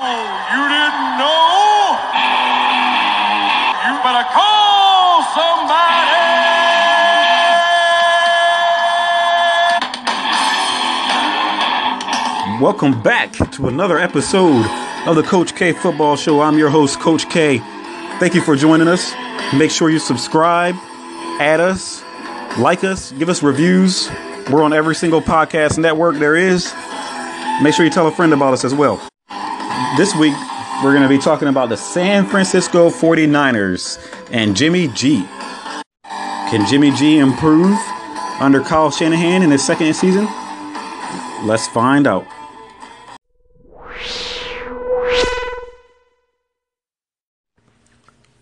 Oh, you didn't know? You better call somebody. Welcome back to another episode of the Coach K Football Show. I'm your host, Coach K. Thank you for joining us. Make sure you subscribe, add us, like us, give us reviews. We're on every single podcast network there is. Make sure you tell a friend about us as well. This week, we're going to be talking about the San Francisco 49ers and Jimmy G. Can Jimmy G improve under Kyle Shanahan in his second season? Let's find out.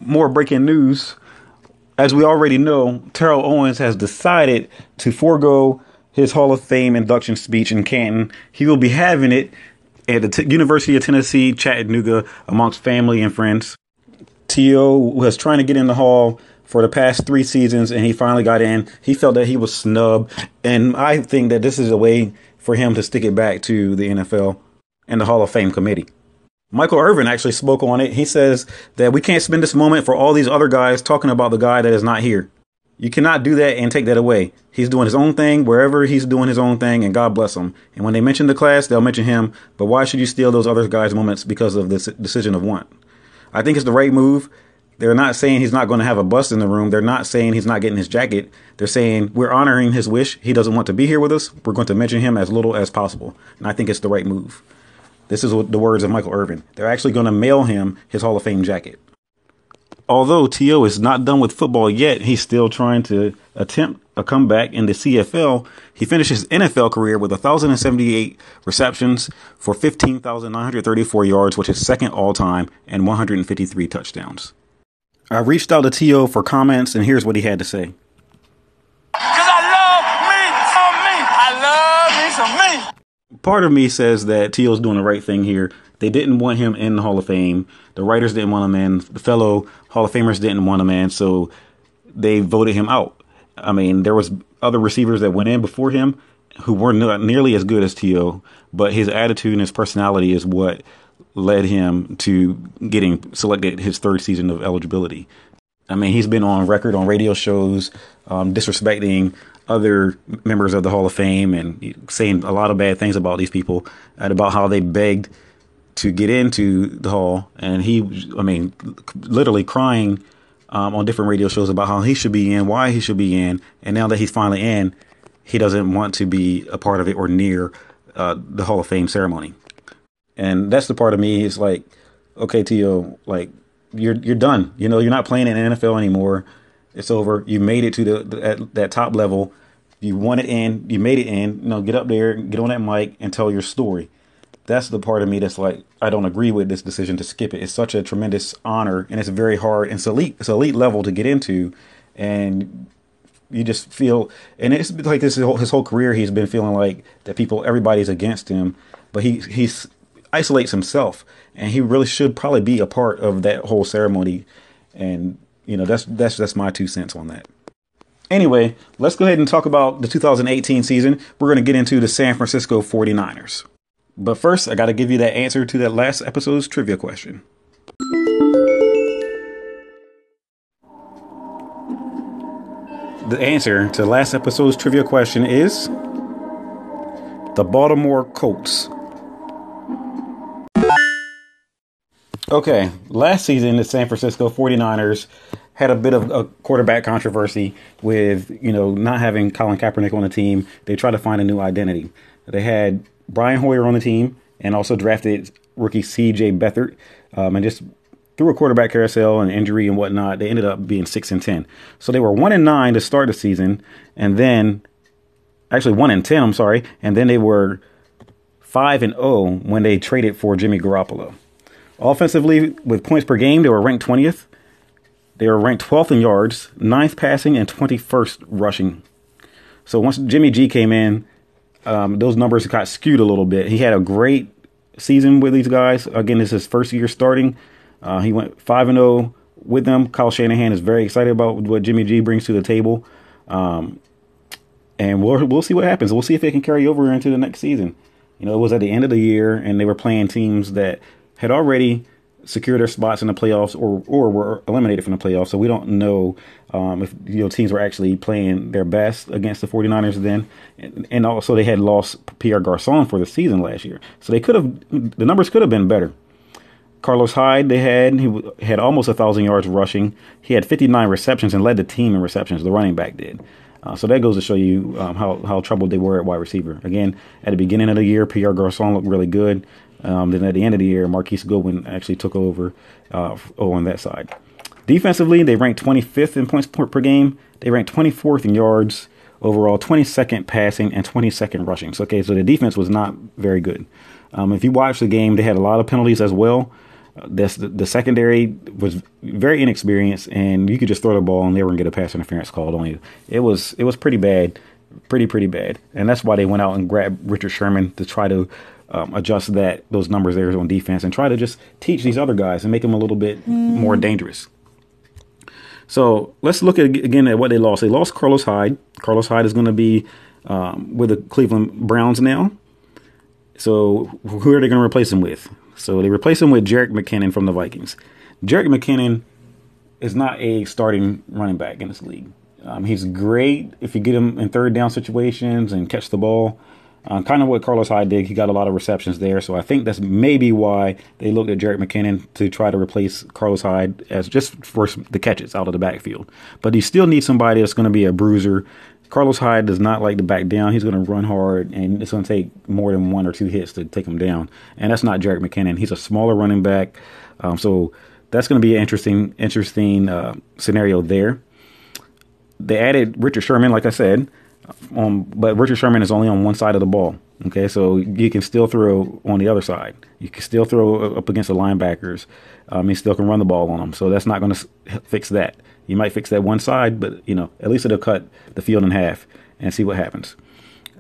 More breaking news. As we already know, Terrell Owens has decided to forego his Hall of Fame induction speech in Canton. He will be having it at the T- University of Tennessee, Chattanooga, amongst family and friends. T.O. was trying to get in the Hall for the past three seasons, and he finally got in. He felt that he was snubbed, and I think that this is a way for him to stick it back to the NFL and the Hall of Fame committee. Michael Irvin actually spoke on it. He says that we can't spend this moment for all these other guys talking about the guy that is not here. You cannot do that and take that away. He's doing his own thing wherever he's doing his own thing, and God bless him. And when they mention the class, they'll mention him. But why should you steal those other guys' moments because of this decision of one? I think it's the right move. They're not saying he's not going to have a bust in the room. They're not saying he's not getting his jacket. They're saying we're honoring his wish. He doesn't want to be here with us. We're going to mention him as little as possible. And I think it's the right move. This is the words of Michael Irvin. They're actually going to mail him his Hall of Fame jacket. Although T.O. is not done with football yet, he's still trying to attempt a comeback in the CFL. He finished his NFL career with 1,078 receptions for 15,934 yards, which is second all time, and 153 touchdowns. I reached out to T.O. for comments, and here's what he had to say. Cause I love me some me. I love me some me. part of me says that T.O.'s doing the right thing here. They didn't want him in the Hall of Fame. The writers didn't want him in. The fellow Hall of Famers didn't want him in, so they voted him out. I mean, there was other receivers that went in before him who weren't not nearly as good as T.O., but his attitude and his personality is what led him to getting selected his third season of eligibility. I mean, he's been on record on radio shows um, disrespecting other members of the Hall of Fame and saying a lot of bad things about these people and about how they begged to get into the Hall. And he, I mean, literally crying um, on different radio shows about how he should be in, why he should be in. And now that he's finally in, he doesn't want to be a part of it or near uh, the Hall of Fame ceremony. And that's the part of me is like, okay, T.O., like you're you're done. You know, you're not playing in NFL anymore. It's over. You made it to the, the at that top level. You won it in. You made it in. You know, get up there, get on that mic, and tell your story. That's the part of me that's like I don't agree with this decision to skip it. It's such a tremendous honor, and it's very hard. And it's elite. It's elite level to get into, and you just feel. And it's like this his whole, his whole career. He's been feeling like that people, everybody's against him, but he he's isolates himself, and he really should probably be a part of that whole ceremony. And you know, that's that's that's my two cents on that. Anyway, let's go ahead and talk about the 2018 season. We're going to get into the San Francisco 49ers. But first, I got to give you that answer to that last episode's trivia question. The answer to last episode's trivia question is the Baltimore Colts. Okay, last season the San Francisco 49ers had a bit of a quarterback controversy with, you know, not having Colin Kaepernick on the team. They tried to find a new identity. They had Brian Hoyer on the team and also drafted rookie CJ Beathard um, and just through a quarterback carousel and injury and whatnot, they ended up being six and ten. So they were one and nine to start the season, and then actually one and ten. I'm sorry, and then they were five and zero when they traded for Jimmy Garoppolo. Offensively, with points per game, they were ranked twentieth. They were ranked twelfth in yards, 9th passing, and twenty first rushing. So once Jimmy G came in, um, those numbers got skewed a little bit. He had a great season with these guys. Again, this is his first year starting. Uh, he went five and zero with them. Kyle Shanahan is very excited about what Jimmy G brings to the table, um, and we'll we'll see what happens. We'll see if they can carry over into the next season. You know, it was at the end of the year, and they were playing teams that had already secured their spots in the playoffs or or were eliminated from the playoffs. So we don't know um, if you know teams were actually playing their best against the 49ers then. And, and also they had lost Pierre Garcon for the season last year. So they could have the numbers could have been better. Carlos Hyde, they had he had almost a thousand yards rushing. He had 59 receptions and led the team in receptions. The running back did. Uh, so that goes to show you um, how how troubled they were at wide receiver. Again, at the beginning of the year, Pierre Garcon looked really good. Um, then at the end of the year, Marquise Goodwin actually took over uh, on that side. Defensively, they ranked 25th in points per game. They ranked 24th in yards overall, 22nd passing, and 22nd rushing. So, okay, so the defense was not very good. Um, if you watch the game, they had a lot of penalties as well. Uh, the, the, secondary was very inexperienced, and you could just throw the ball and they were gonna get a pass interference called on you. It was it was pretty bad, pretty pretty bad, and that's why they went out and grabbed Richard Sherman to try to um, adjust that those numbers there on defense and try to just teach these other guys and make them a little bit mm. more dangerous. So let's look at again at what they lost. They lost Carlos Hyde. Carlos Hyde is going to be um, with the Cleveland Browns now. So who are they going to replace him with? So they replace him with Jerick McKinnon from the Vikings. Jerick McKinnon is not a starting running back in this league. Um, he's great if you get him in third down situations and catch the ball. Uh, kind of what Carlos Hyde did. He got a lot of receptions there. So I think that's maybe why they looked at Jerick McKinnon to try to replace Carlos Hyde as just for the catches out of the backfield. But he still needs somebody that's going to be a bruiser. Carlos Hyde does not like to back down. He's going to run hard, and it's going to take more than one or two hits to take him down. And that's not Jerick McKinnon. He's a smaller running back. Um, so that's going to be an interesting, interesting uh, scenario there. They added Richard Sherman, like I said. Um, but Richard Sherman is only on one side of the ball. Okay, so you can still throw on the other side. You can still throw up against the linebackers. Um, still can run the ball on them. So that's not going to fix that. You might fix that one side, but you know at least it'll cut the field in half and see what happens.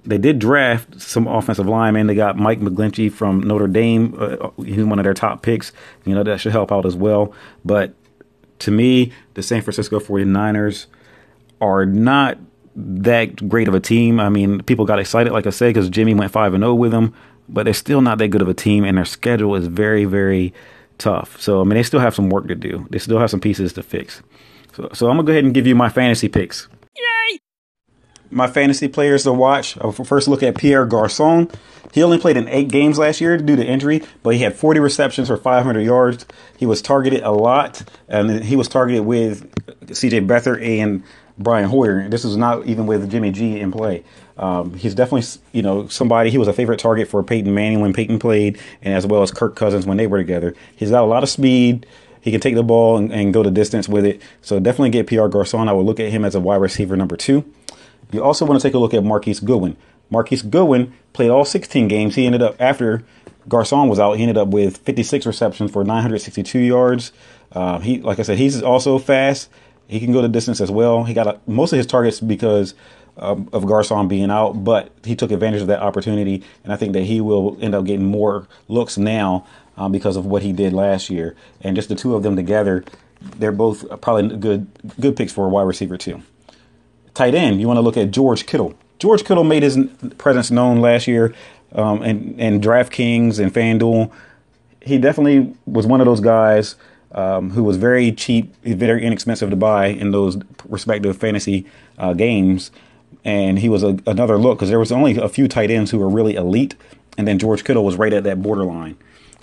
They did draft some offensive linemen. They got Mike McGlinchey from Notre Dame. Uh, he's one of their top picks. You know that should help out as well. But to me, the San Francisco 49ers are not that great of a team. I mean, people got excited, like I said, because Jimmy went five and zero oh with them, but they're still not that good of a team, and their schedule is very, very tough. So I mean, they still have some work to do. They still have some pieces to fix. So, so I'm gonna go ahead and give you my fantasy picks. Yay! My fantasy players to watch. Uh, I'll first look at Pierre Garcon. He only played in eight games last year due to injury, but he had 40 receptions for 500 yards. He was targeted a lot, and he was targeted with C.J. Beathard and Brian Hoyer. This is not even with Jimmy G in play. Um, he's definitely, you know, somebody. He was a favorite target for Peyton Manning when Peyton played, and as well as Kirk Cousins when they were together. He's got a lot of speed. He can take the ball and, and go the distance with it. So definitely get Pierre Garcon. I would look at him as a wide receiver number two. You also want to take a look at Marquise Goodwin. Marquise Goodwin played all 16 games. He ended up after Garcon was out. He ended up with 56 receptions for 962 yards. Uh, he, like I said, he's also fast. He can go the distance as well. He got a, most of his targets because um, of Garcon being out, but he took advantage of that opportunity, and I think that he will end up getting more looks now um, because of what he did last year. And just the two of them together, they're both probably good good picks for a wide receiver too. Tight end, you want to look at George Kittle. George Kittle made his presence known last year um, in, in DraftKings and FanDuel. He definitely was one of those guys um, who was very cheap, very inexpensive to buy in those respective fantasy uh, games. And he was a, another look because there was only a few tight ends who were really elite, and then George Kittle was right at that borderline.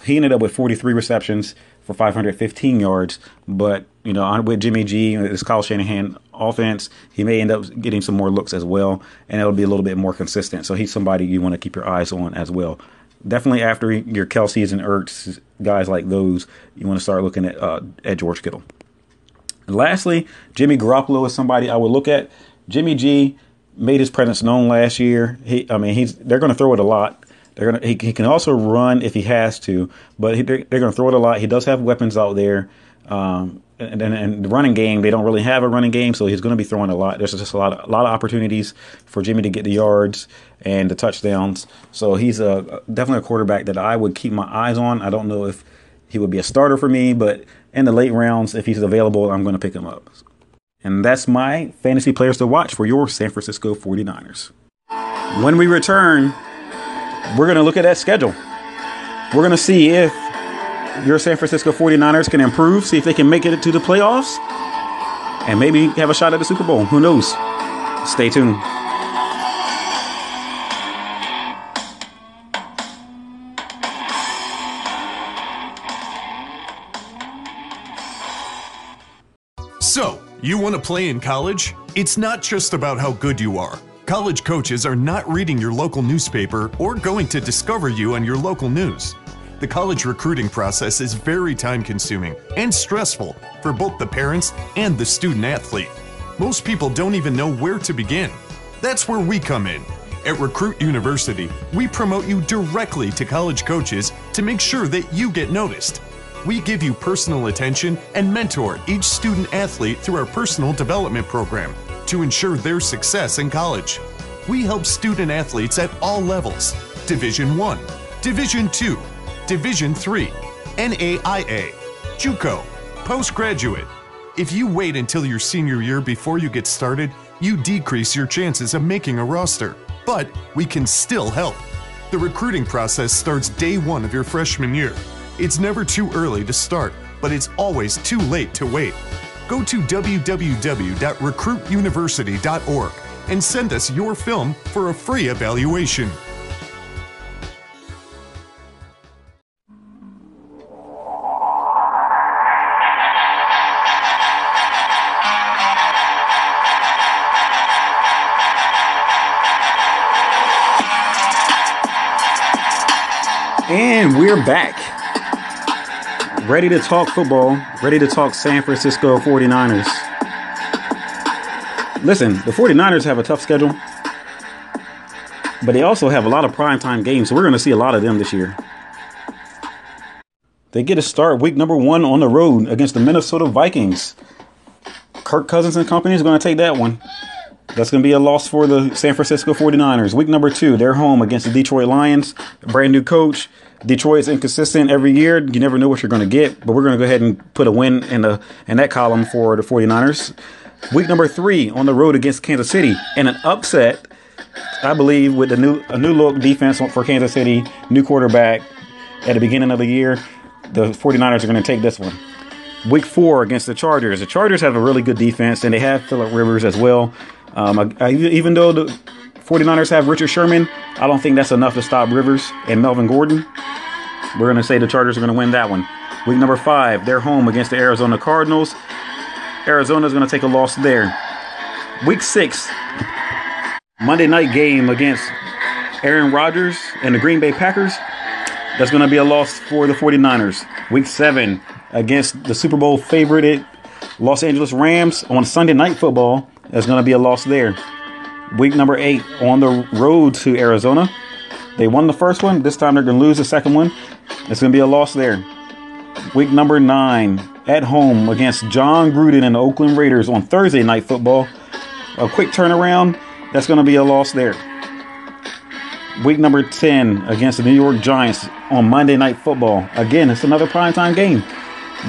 He ended up with 43 receptions for 515 yards, but you know, with Jimmy G, and this Kyle Shanahan offense, he may end up getting some more looks as well, and it'll be a little bit more consistent. So he's somebody you want to keep your eyes on as well definitely after your Kelseys and Ertz, guys like those, you want to start looking at uh, at George Kittle. And lastly, Jimmy Garoppolo is somebody I would look at. Jimmy G made his presence known last year. He, I mean, he's they're going to throw it a lot. They're gonna he, he can also run if he has to, but he, they're, they're going to throw it a lot. He does have weapons out there. Um, and, and, and, the running game, they don't really have a running game, so he's going to be throwing a lot. There's just a lot, of, a lot of opportunities for Jimmy to get the yards and the touchdowns. So he's a definitely a quarterback that I would keep my eyes on. I don't know if he would be a starter for me, but in the late rounds, if he's available, I'm going to pick him up. And that's my fantasy players to watch for your San Francisco 49ers. When we return, we're going to look at that schedule. We're going to see if your San Francisco 49ers can improve, see if they can make it to the playoffs, and maybe have a shot at the Super Bowl. Who knows? Stay tuned. So, you want to play in college? It's not just about how good you are. College coaches are not reading your local newspaper or going to discover you on your local news. The college recruiting process is very time consuming and stressful for both the parents and the student athlete. Most people don't even know where to begin. That's where we come in. At Recruit University, we promote you directly to college coaches to make sure that you get noticed. We give you personal attention and mentor each student athlete through our personal development program to ensure their success in college. We help student athletes at all levels Division 1, Division 2, Division 3, NAIA, JUCO, postgraduate. If you wait until your senior year before you get started, you decrease your chances of making a roster. But we can still help. The recruiting process starts day one of your freshman year. It's never too early to start, but it's always too late to wait. Go to www.recruituniversity.org and send us your film for a free evaluation. We're back. Ready to talk football, ready to talk San Francisco 49ers. Listen, the 49ers have a tough schedule, but they also have a lot of primetime games, so we're going to see a lot of them this year. They get a start week number one on the road against the Minnesota Vikings. Kirk Cousins and company is going to take that one. That's going to be a loss for the San Francisco 49ers. Week number two, they're home against the Detroit Lions. Brand new coach. Detroit's inconsistent every year. You never know what you're going to get, but we're going to go ahead and put a win in the in that column for the 49ers. Week number three on the road against Kansas City and an upset, I believe, with the new a new look defense for Kansas City, new quarterback at the beginning of the year. The 49ers are going to take this one. Week four against the Chargers. The Chargers have a really good defense, and they have Philip Rivers as well. Um, I, I, even though the 49ers have Richard Sherman, I don't think that's enough to stop Rivers and Melvin Gordon. We're going to say the Chargers are going to win that one. Week number five, they're home against the Arizona Cardinals. Arizona is going to take a loss there. Week six, Monday night game against Aaron Rodgers and the Green Bay Packers. That's going to be a loss for the 49ers. Week seven against the Super Bowl favorite Los Angeles Rams on Sunday Night Football. That's going to be a loss there. Week number eight on the road to Arizona. They won the first one. This time they're going to lose the second one. It's going to be a loss there. Week number nine at home against Jon Gruden and the Oakland Raiders on Thursday Night Football. A quick turnaround. That's going to be a loss there. Week number 10 against the New York Giants on Monday Night Football. Again, it's another primetime game.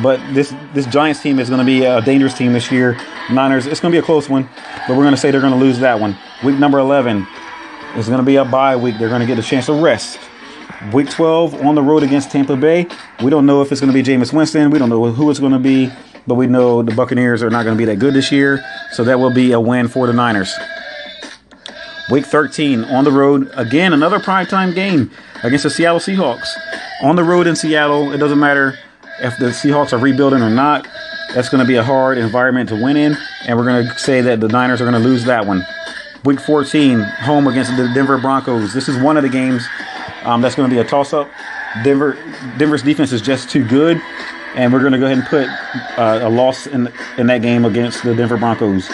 But this this Giants team is going to be a dangerous team this year. Niners, it's going to be a close one, but we're going to say they're going to lose that one. Week number 11 is going to be a bye week. They're going to get a chance to rest. Week 12 on the road against Tampa Bay. We don't know if it's going to be Jameis Winston. We don't know who it's going to be, but we know the Buccaneers are not going to be that good this year. So that will be a win for the Niners. Week 13 on the road. Again, another primetime game against the Seattle Seahawks. On the road in Seattle, it doesn't matter if the Seahawks are rebuilding or not. That's going to be a hard environment to win in, and we're going to say that the Niners are going to lose that one. Week 14, home against the Denver Broncos. This is one of the games um, that's going to be a toss-up. Denver, Denver's defense is just too good, and we're going to go ahead and put uh, a loss in in that game against the Denver Broncos.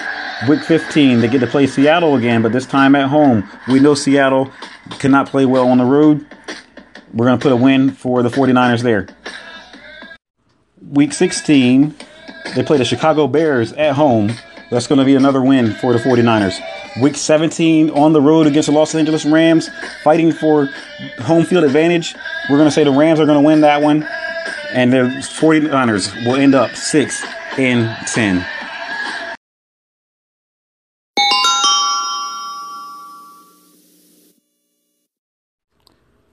Week 15, they get to play Seattle again, but this time at home. We know Seattle cannot play well on the road. We're going to put a win for the 49ers there. Week 16, they play the Chicago Bears at home. That's going to be another win for the 49ers. Week 17 on the road against the Los Angeles Rams, fighting for home field advantage. We're going to say the Rams are going to win that one, and the 49ers will end up 6 and 10.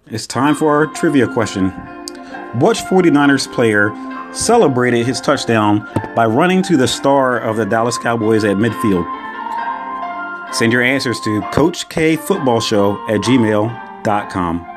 It's time for our trivia question. Which 49ers player celebrated his touchdown by running to the star of the Dallas Cowboys at midfield? Send your answers to CoachKFootballShow at gmail.com.